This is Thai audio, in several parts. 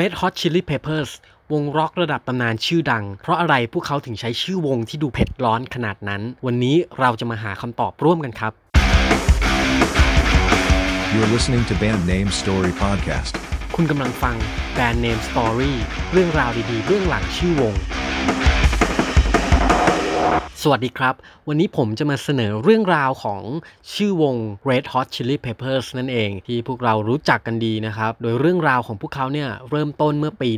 Red Hot Chili Peppers วงร็อกระดับตำนานชื่อดัง เพราะอะไรพวกเขาถึงใช้ชื่อวงที่ดูเผ็ดร้อนขนาดนั้น วันนี้เราจะมาหาคำตอบร่วมกันครับ You're listening to Band Name Story Podcast. คุณกำลังฟัง Band Name Story เรื่องราวดีๆเรื่องหลังชื่อวง สวัสดีครับ วันนี้ผมจะมาเสนอเรื่องราวของชื่อวง Red Hot Chili Peppers นั่นเอง ที่พวกเรารู้จักกันดีนะครับ โดยเรื่องราวของพวกเขาเนี่ยเริ่มต้นเมื่อปี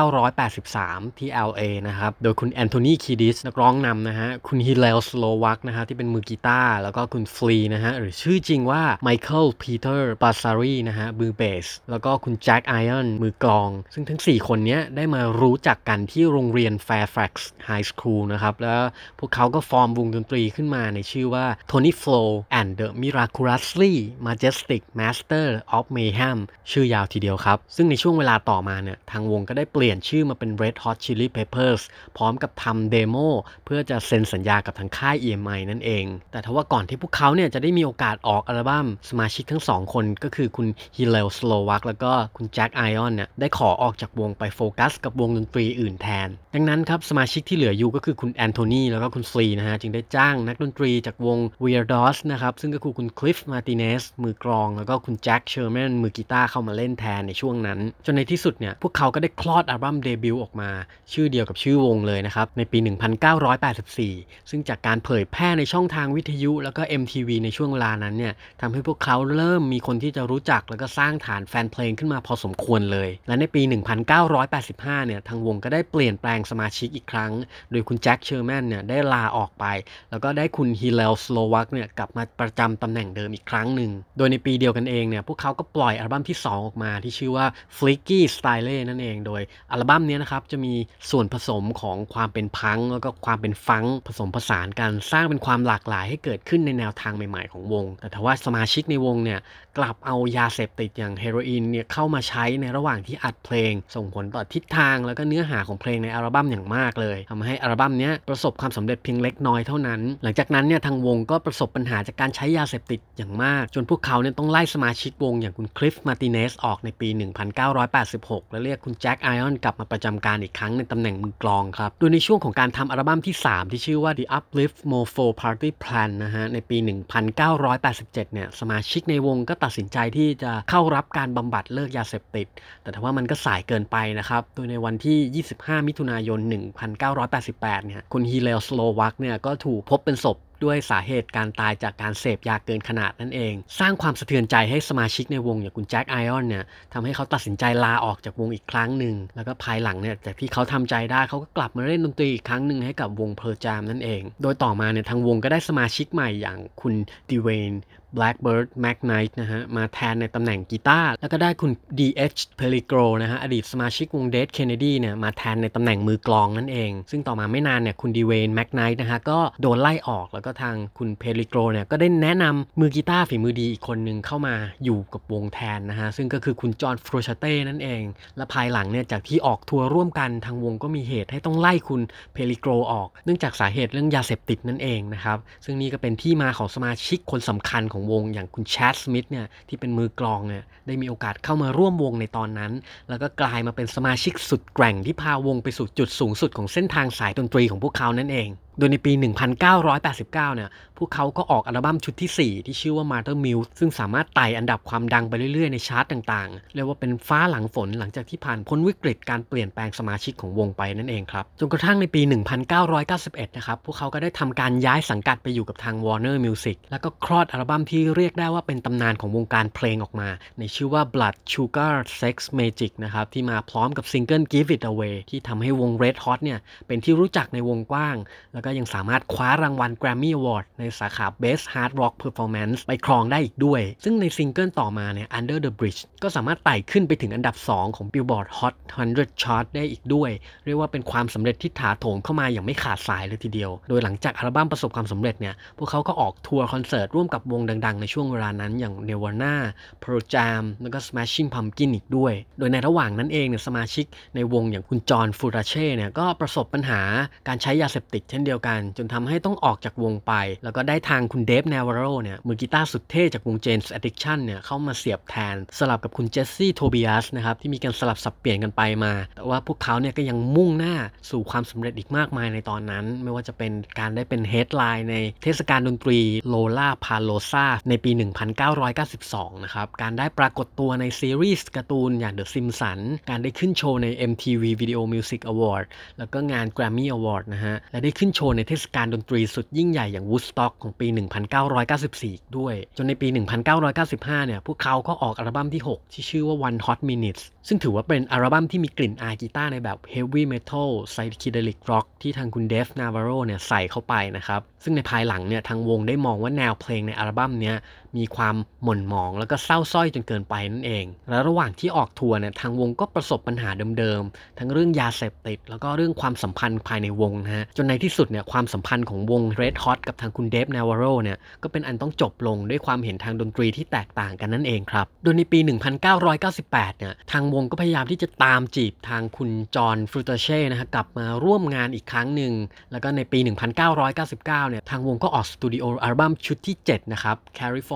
1983 ที่ LA นะครับ โดยคุณ Anthony Kiedis นักร้องนำนะฮะ คุณ Hillel Slovak นะฮะที่เป็นมือกีตาร์แล้วก็คุณ Flea นะฮะหรือชื่อจริงว่า Michael Peter Balzary นะฮะมือเบส แล้วก็คุณ Jack Irons มือกลอง ซึ่งทั้ง 4 คนนี้ได้มารู้จักกันที่โรงเรียน Fairfax High School นะครับแล้วพวกเขาก็ฟอร์มวงดนตรีขึ้นมาในชื่อว่า Tony Flow and the Miraculously Majestic Masters of Mayhem ชื่อยาวทีเดียวครับ ซึ่งในช่วงเวลาต่อมาเนี่ย ทางวงก็ได้เปลี่ยนชื่อมาเป็น Red Hot Chili Peppers พร้อมกับทำเดโมเพื่อจะเซ็นสัญญากับทางค่าย EMI นั่นเอง แต่ทว่าก่อนที่พวกเขาเนี่ยจะได้มีโอกาสออกอัลบั้มสมาชิกทั้งสองคนก็คือคุณ Hillel Slovak แล้วก็คุณ Jack Irons เนี่ยได้ขอออกจากวงไปโฟกัสกับวงดนตรีอื่นแทน ดังนั้นครับสมาชิกที่เหลืออยู่ก็คือคุณ Anthony แล้วก็คุณ Flea นะฮะจึงได้จ้างนักดนตรีจากวง Weirdos นะครับซึ่งก็คือคุณ Cliff Martinez มือกลอง แล้วก็คุณ Jack Sherman มือกีตาร์เข้ามาเล่นแทนในช่วงนั้น จนในที่สุดเนี่ยพวกเขาก็ได้คลอดอัลบั้มเดบิวต์ออกมา ชื่อเดียวกับชื่อวงเลยนะครับในปี 1984 ซึ่งจากการเผยแพร่ในช่องทางวิทยุ แล้วก็ MTV ในช่วงเวลานั้นเนี่ยทำให้พวกเขาเริ่มมีคนที่จะรู้จักแล้วก็สร้างฐานแฟนเพลงขึ้นมาพอสมควรเลย และในปี 1985 เนี่ยทางวงก็ได้เปลี่ยนแปลงสมาชิกอีกครั้ง โดยคุณ Jack Sherman เนี่ยได้ลาออกไป แล้วก็ได้คุณ Hillel Slovak เนี่ยกลับมาประจำตำแหน่งเดิมอีกครั้งหนึ่ง โดยในปีเดียวกันเองเนี่ยพวกเขาก็ปล่อยอัลบั้มที่ 2 ออกมาที่ชื่อว่า Freaky Styley นั่นเอง โดยอัลบั้มนี้นะครับจะมีส่วนผสมของความเป็นพังแล้วก็ความเป็นฟังผสมผสานกันสร้างเป็นความหลากหลายให้เกิดขึ้นในแนวทางใหม่ๆของวง แต่ทว่าสมาชิกในวงเนี่ยกลับเอายาเสพติดอย่างเฮโรอีนเนี่ยเข้ามาใช้ในระหว่างที่อัดเพลง ส่งผลต่อทิศทาง แล้วก็เนื้อหาของเพลงในอัลบั้มอย่างมากเลยทำให้อัลบั้มนี้ประสบความสำเร็จเพียงเล็กน้อยเท่านั้น หลังจากนั้นเนี่ยทางวงก็ประสบปัญหาจากการใช้ยาเสพติดอย่างมาก จนพวกเขาเนี่ยต้องไล่สมาชิกวงอย่างคุณ Cliff Martinez ออกในปี 1986 และเรียกคุณแจ็คไอออนกลับมาประจำการอีกครั้งในตำแหน่งมือกลองครับ โดยในช่วงของการทำอัลบั้มที่ 3 ที่ชื่อว่า The Uplift Mofo Party Plan นะฮะ ในปี 1987 เนี่ย สมาชิกในวงก็ตัดสินใจที่จะเข้ารับการบำบัดเลิกยาเสพติด แต่ถ้าว่ามันก็สายเกินไปนะครับ โดยในวันที่ 25 มิถุนายน 1988 เนี่ย คุณฮีเลลสโลวักเนี่ยก็ถูกพบเป็นศพด้วยสาเหตุการตายจากการเสพยาเกินขนาดนั่นเอง สร้างความสะเทือนใจให้สมาชิกในวงอย่างคุณแจ็คไอออนเนี่ยทำให้เขาตัดสินใจลาออกจากวงอีกครั้งหนึ่ง แล้วก็ภายหลังเนี่ยจากที่เขาทำใจได้เขาก็กลับมาเล่นดนตรีอีกครั้งหนึ่งให้กับวง Pearl Jam นั่นเอง โดยต่อมาเนี่ยทางวงก็ได้สมาชิกใหม่อย่างคุณดีเวน Blackbird McKnight นะฮะมาแทนในตำแหน่งกีตาร์แล้วก็ได้คุณ D.H. p e l i g r o นะฮะอดีตสมาชิกวง Dead Kennedys เนี่ยมาแทนในตำแหน่งมือกลองนั่นเอง ซึ่งต่อมาไม่นานเนี่ยคุณ DeWayne McKnight นะฮะก็โดนไล่ออกแล้วก็ทางคุณ Peligro เนี่ยก็ได้แนะนำมือกีตาร์ฝีมือดีอีกคนหนึ่งเข้ามาอยู่กับวงแทนนะฮะซึ่งก็คือคุณจอห์นฟรูชเต้นั่นเอง และภายหลังเนี่ยจากที่ออกทัวร์ร่วมกันทางวงก็มีเหตุให้ต้องไล่คุณเพลิโกรออก เนื่องจากสาเหตุเรื่องยาเสพติดนั่นเองนะครับซึ่งนี่ก็เป็นที่มาของสมาชิกคนสำคัญของวงอย่างคุณแชดสมิธเนี่ยที่เป็นมือกลองเนี่ยได้มีโอกาสเข้ามาร่วมวงในตอนนั้น แล้วก็กลายมาเป็นสมาชิกสุดแกร่งที่พาวงไปสู่จุดสูงสุดของเส้นทางสายดนตรีของพวกเขานั่นเอง โดยในปี 1989 เนี่ยพวกเขาก็ออกอัลบั้มชุดที่ 4 ที่ชื่อว่า Mother Muse ซึ่งสามารถไต่อันดับความดังไปเรื่อยๆ ในชาร์ตต่างๆ เรียกว่าเป็นฟ้าหลังฝนหลังจากที่ผ่านพ้นวิกฤตการเปลี่ยนแปลงสมาชิกของวงไปนั่นเองครับ จนกระทั่งในปี 1991 นะครับ พวกเขาก็ได้ทำการย้ายสังกัดไปอยู่กับทาง Warner Music แล้วก็คลอดอัลบั้มที่เรียกได้ว่าเป็นตำนานของวงการเพลงออกมา ในชื่อว่า Blood Sugar Sex Magic นะครับที่มาพร้อมกับซิงเกิล Give It Away ที่ทำให้วง Red Hot เนี่ยเป็นที่รู้จักในวงกว้างแล้วก็ยังสามารถคว้ารางวัล Grammy Award ในสาขา Best Hard Rock Performance ไปครองได้อีกด้วย ซึ่งในซิงเกิลต่อมาเนี่ย Under the Bridge ก็สามารถไต่ขึ้นไปถึงอันดับ 2 ของ Billboard Hot 100 Chart ได้อีกด้วย เรียกว่าเป็นความสำเร็จที่ถาโถมเข้ามาอย่างไม่ขาดสายเลยทีเดียว โดยหลังจากอัลบั้มประสบความสำเร็จเนี่ย พวกเขาก็ออกทัวร์คอนเสิร์ตร่วมกับวงดังๆ ในช่วงเวลานั้นอย่าง Nirvana Pearl Jam แล้วก็ Smashing Pumpkins อีกด้วย โดยในระหว่างนั้นเองเนี่ยสมาชิกในวงอย่างคุณ John Frusciante เนี่ยก็ประสบปัญหาการใช้ยาเสพติดเช่นเดียวยวกัน จนทำให้ต้องออกจากวงไป แล้วก็ได้ทางคุณ Dave Navarro เนี่ยมือกีตาร์สุดเท่จากวง Jane's Addiction เนี่ยเข้ามาเสียบแทน สลับกับคุณ Jesse Tobias นะครับที่มีการสลับสับเปลี่ยนกันไปมา แต่ว่าพวกเขาเนี่ยก็ยังมุ่งหน้าสู่ความสำเร็จอีกมากมายในตอนนั้น ไม่ว่าจะเป็นการได้เป็น headline ในเทศกาลดนตรี Lollapalooza ในปี 1992 นะครับการได้ปรากฏตัวในซีรีส์การ์ตูนอย่าง The Simpsons การได้ขึ้นโชว์ใน MTV Video Music Award แล้วก็งาน Grammy Award นะฮะและได้ขึ้นโชวในเทศกาลดนตรีสุดยิ่งใหญ่อย่างวูดสต็อกของปี 1994 ด้วย จนในปี 1995 เนี่ย พวกเขาก็ออกอัลบั้มที่ 6 ที่ชื่อว่า One Hot Minutes ซึ่งถือว่าเป็นอัลบั้มที่มีกลิ่นอายกีตาร์ในแบบ Heavy Metal Psychedelic Rock ที่ทางคุณเดฟนา v าโรเนี่ยใส่เข้าไปนะครับ ซึ่งในภายหลังเนี่ยทางวงได้มองว่าแนวเพลงในอัลบั้มเนี้ยมีความหม่นหมองแล้วก็เศร้าส้อยจนเกินไปนั่นเอง และระหว่างที่ออกทัวร์เนี่ยทางวงก็ประสบปัญหาเดิมๆ ทั้งเรื่องยาเสพติด แล้วก็เรื่องความสัมพันธ์ภายในวงนะฮะจนในที่สุดเนี่ยความสัมพันธ์ของวง Red Hot กับทางคุณเดฟนาวาโรเนี่ยก็เป็นอันต้องจบลงด้วยความเห็นทางดนตรีที่แตกต่างกันนั่นเองครับ โดยในปี 1998 เนี่ยทางวงก็พยายามที่จะตามจีบทางคุณจอห์นฟรูเตเช่นะฮะกลับมาร่วมงานอีกครั้งหนึ่งแล้วก็ในปี 1999 เนี่ยทางวงก็ออกสตูดิโออัลบั้มชุดที่7นะครับ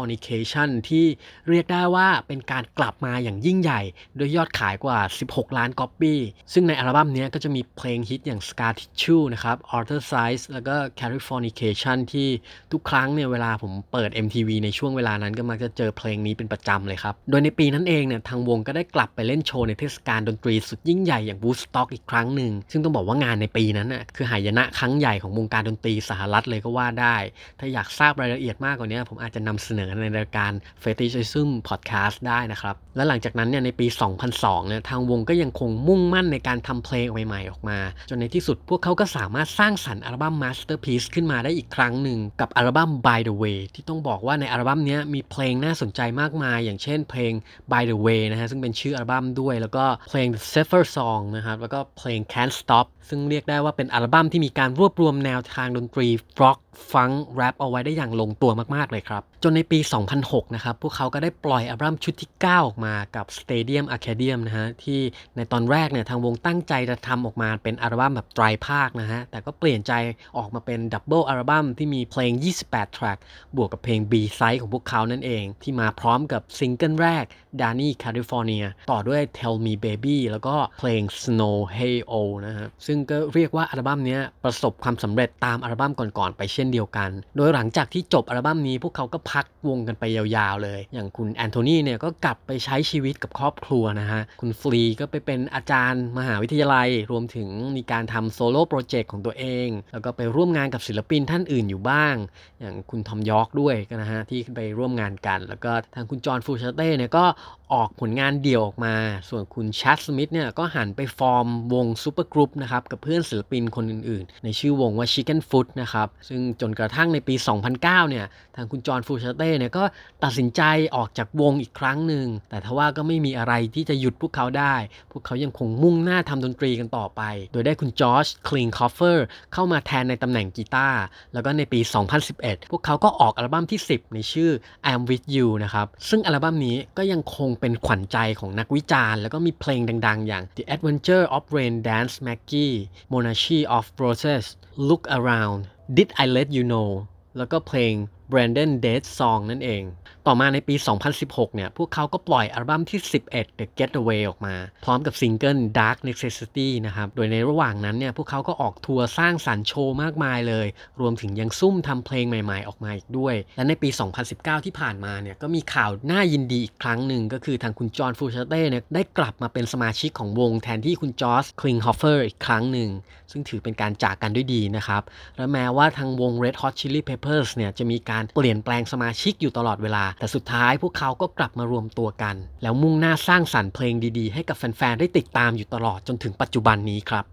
Californication ที่เรียกได้ว่าเป็นการกลับมาอย่างยิ่งใหญ่ โดยยอดขายกว่า 16 ล้านก๊อปปี้ ซึ่งในอัลบั้มนี้ก็จะมีเพลงฮิตอย่าง Scar Tissue นะครับ Otherside แล้วก็ Californication ที่ทุกครั้งเนี่ยเวลาผมเปิด MTV ในช่วงเวลานั้นก็มักจะเจอเพลงนี้เป็นประจำเลยครับ โดยในปีนั้นเองเนี่ยทางวงก็ได้กลับไปเล่นโชว์ในเทศกาลดนตรีสุดยิ่งใหญ่อย่าง Woodstock อีกครั้งหนึ่ง ซึ่งต้องบอกว่างานในปีนั้นน่ะคือหายนะครั้งใหญ่ของวงการดนตรีสหรัฐเลยก็ว่าได้ ถ้าอยากทราบรายละเอียดมากกว่านี้ผมอาจจะนำเสนอในรายการ Fetishism Podcast ได้นะครับ และหลังจากนั้นเนี่ยในปี 2002เนี่ยทางวงก็ยังคงมุ่งมั่นในการทำเพลงใหม่ๆออกมา จนในที่สุดพวกเขาก็สามารถสร้างสรรค์อัลบั้ม Masterpiece ขึ้นมาได้อีกครั้งหนึ่งกับอัลบั้ม By the Way ที่ต้องบอกว่าในอัลบั้มนี้มีเพลงน่าสนใจมากมาย อย่างเช่นเพลง By the Way นะฮะซึ่งเป็นชื่ออัลบั้มด้วย แล้วก็เพลง s e p h e r Song นะครับแล้วก็เพลง Can't Stop ซึ่งเรียกได้ว่าเป็นอัลบั้มที่มีการรวบรวมแนวทางดนตรีร็อกฟังแรปเอาไว้ได้อย่างลงตัวมาก ๆ เลยครับ จนในปี2006 นะครับ พวกเขาก็ได้ปล่อยอัลบั้มชุดที่ 9 ออกมากับ Stadium Arcadium นะฮะ ที่ในตอนแรกเนี่ยทางวงตั้งใจจะทำออกมาเป็นอัลบั้มแบบไตรภาคนะฮะ แต่ก็เปลี่ยนใจออกมาเป็น double album ที่มีเพลง 28 track บวกกับเพลง B-side ของพวกเขานั่นเอง ที่มาพร้อมกับซิงเกิลแรก Dani California ต่อด้วย Tell Me Baby แล้วก็เพลง Snow Hey Oh นะฮะ ซึ่งก็เรียกว่าอัลบั้มนี้ประสบความสำเร็จตามอัลบั้มก่อนๆไปเช่นเดียวกัน โดยหลังจากที่จบอัลบั้มนี้พวกเขาก็พักวงกันไปยาวๆเลย อย่างคุณ Anthony เนี่ยก็กลับไปใช้ชีวิตกับครอบครัวนะฮะ คุณ Flea ก็ไปเป็นอาจารย์มหาวิทยาลัย รวมถึงมีการทำ solo project ของตัวเอง แล้วก็ไปร่วมงานกับศิลปินท่านอื่นอยู่บ้าง อย่างคุณ Thom Yorke ด้วยนะฮะที่ไปร่วมงานกัน แล้วก็ทางคุณ John Frusciante เนี่ยก็ออกผลงานเดี่ยวออกมา ส่วนคุณ Chad Smith เนี่ยก็หันไปฟอร์มวงซูเปอร์กรุ๊ปนะครับกับเพื่อนศิลปินคนอื่นๆ ในชื่อวงว่า Chickenfoot นะครับซึ่งจนกระทั่งในปี 2009เนี่ยทางคุณ John Frusciante เนี่ยก็ตัดสินใจออกจากวงอีกครั้งหนึ่ง แต่ทว่าก็ไม่มีอะไรที่จะหยุดพวกเขาได้ พวกเขายังคงมุ่งหน้าทำดนตรีกันต่อไป โดยได้คุณ Josh Klinghoffer เข้ามาแทนในตำแหน่งกีตาร์ แล้วก็ในปี 2011 พวกเขาก็ออกอัลบั้มที่ 10 ในชื่อ I'm with you นะครับ ซึ่งอัลบั้มนี้ก็ยังคงเป็นขวัญใจของนักวิจารณ์ แล้วก็มีเพลงดังๆ อย่าง The Adventure of Rain Dance Maggie Monarchy of Roses Look Around Did I Let You Know แล้วก็เพลง Brandon Dead Song นั่นเอง ต่อมาในปี 2016 เนี่ย พวกเขาก็ปล่อยอัลบั้มที่ 11 The Getaway ออกมา พร้อมกับซิงเกิล Dark Necessity นะครับ โดยในระหว่างนั้นเนี่ย พวกเขาก็ออกทัวร์สร้างสรรค์โชว์มากมายเลย รวมถึงยังซุ่มทำเพลงใหม่ๆ ออกมาอีกด้วย และในปี 2019 ที่ผ่านมาเนี่ย ก็มีข่าวน่ายินดีอีกครั้งหนึ่งก็คือทางคุณ John Frusciante เนี่ยได้กลับมาเป็นสมาชิกของวงแทนที่คุณ Josh Klinghoffer อีกครั้งหนึ่งซึ่งถือเป็นการจากกันด้วยดีนะครับและแม้ว่าทางวง Red Hot Chili Peppers เนี่ยจะมีการเปลี่ยนแปลงสมาชิกอยู่ตลอดเวลา แต่สุดท้ายพวกเขาก็กลับมารวมตัวกัน แล้วมุ่งหน้าสร้างสรรค์เพลงดีๆ ให้กับแฟนๆ ได้ติดตามอยู่ตลอดจนถึงปัจจุบันนี้ครับ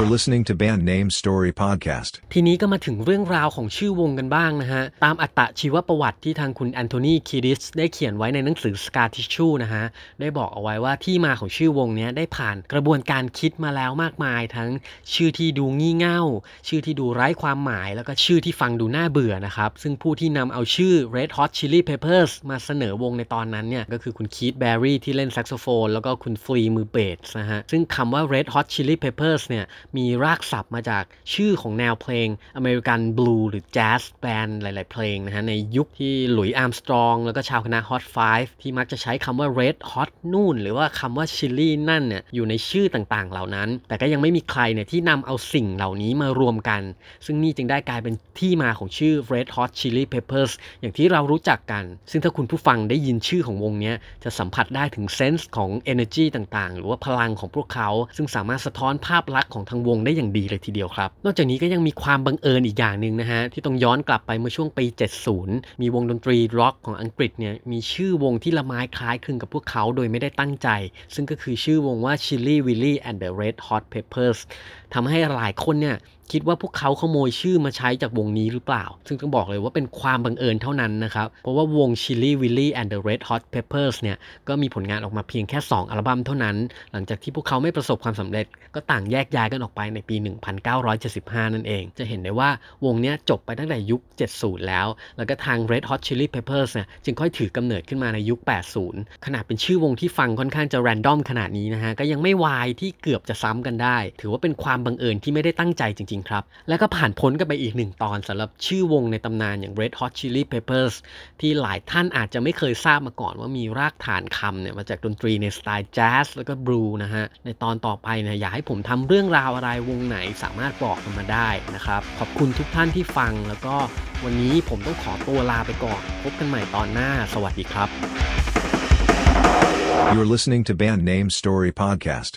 You're listening to Band Name Story Podcast. ทีนี้ก็มาถึงเรื่องราวของชื่อวงกันบ้างนะฮะ ตามอัตชีวประวัติที่ทางคุณ Anthony Kiedis ได้เขียนไว้ในหนังสือ Scar Tissue นะฮะ ได้บอกเอาไว้ว่าที่มาของชื่อวงนี้ได้ผ่านกระบวนการคิดมาแล้วมากมาย ทั้งชื่อที่ดูงี่เง่า ชื่อที่ดูไร้ความหมาย แล้วก็ชื่อที่ฟังดูน่าเบื่อนะครับ ซึ่งผู้ที่นำเอาชื่อ Red Hot Chili Peppers มาเสนอวงในตอนนั้นเนี่ยก็คือคุณ Keith Barry ที่เล่นแซกโซโฟนแล้วก็คุณ Flea มือเบสนะฮะซึ่งคำว่า Red Hot Chili Peppers เนี่ยมีรากศัพท์มาจากชื่อของแนวเพลงอเมริกันบลูส์หรือแจ๊สแบนด์หลาย ๆ เพลงนะฮะในยุคที่ Louis Armstrong แล้วก็ชาวคณะ Hot 5 ที่มักจะใช้คำว่า Red Hot นู่น หรือว่าคำว่า Chili นั่นเนี่ยอยู่ในชื่อต่าง ๆ เหล่านั้น แต่ก็ยังไม่มีใครเนี่ยที่นำเอาสิ่งเหล่านี้มารวมกัน ซึ่งนี่จึงได้กลายเป็นที่มาของชื่อ Red Hot Chili Peppers อย่างที่เรารู้จักกัน ซึ่งถ้าคุณผู้ฟังได้ยินชื่อของวงนี้จะสัมผัสได้ถึง sense ของ energy ต่าง ๆ หรือว่าพลังของพวกเขา ซึ่งสามารถสะท้อนภาพลักษณ์ของทางวงได้อย่างดีเลยทีเดียวครับ นอกจากนี้ก็ยังมีความบังเอิญอีกอย่างหนึ่งนะฮะที่ต้องย้อนกลับไปเมื่อช่วงปี 70 มีวงดนตรีร็อกของอังกฤษเนี่ยมีชื่อวงที่ละไม้คล้ายคลึงกับพวกเขาโดยไม่ได้ตั้งใจ ซึ่งก็คือชื่อวงว่า Chili Willy and the Red Hot Peppers ทำให้หลายคนเนี่ยคิดว่าพวกเขาขโมยชื่อมาใช้จากวงนี้หรือเปล่า ซึ่งต้องบอกเลยว่าเป็นความบังเอิญเท่านั้นนะครับ เพราะว่าวง Chili Willy and the Red Hot Peppers เนี่ยก็มีผลงานออกมาเพียงแค่ 2 อัลบั้มเท่านั้น หลังจากที่พวกเขาไม่ประสบความสำเร็จ ก็ต่างแยกย้ายกันออกไปในปี 1975 นั่นเอง จะเห็นได้ว่าวงนี้จบไปตั้งแต่ยุค 70 แล้ว แล้วก็ทาง Red Hot Chili Peppers เนี่ยจึงค่อยถือกำเนิดขึ้นมาในยุค 80 ขนาดเป็นชื่อวงที่ฟังค่อนข้างจะ random ขนาดนี้นะฮะก็ยังไม่วายที่เกือบจะซ้ำกันได้ ถือว่าเป็นความบังเอิญที่ไม่ได้ตั้งใจจริง ๆ ครับ แล้วก็ผ่านพ้นกันไปอีกหนึ่งตอนสำหรับชื่อวงในตำนานอย่าง Red Hot Chili Peppers ที่หลายท่านอาจจะไม่เคยทราบมาก่อนว่ามีรากฐานคำเนี่ยมาจากดนตรีในสไตล์แจ๊สแล้วก็บลูนะฮะ ในตอนต่อไปเนี่ยอยากให้ผมทำเรื่องราวอะไรวงไหนสามารถบอกกันมาได้นะครับ ขอบคุณทุกท่านที่ฟังแล้วก็วันนี้ผมต้องขอตัวลาไปก่อน พบกันใหม่ตอนหน้า สวัสดีครับ You're listening to Band Name Story Podcast.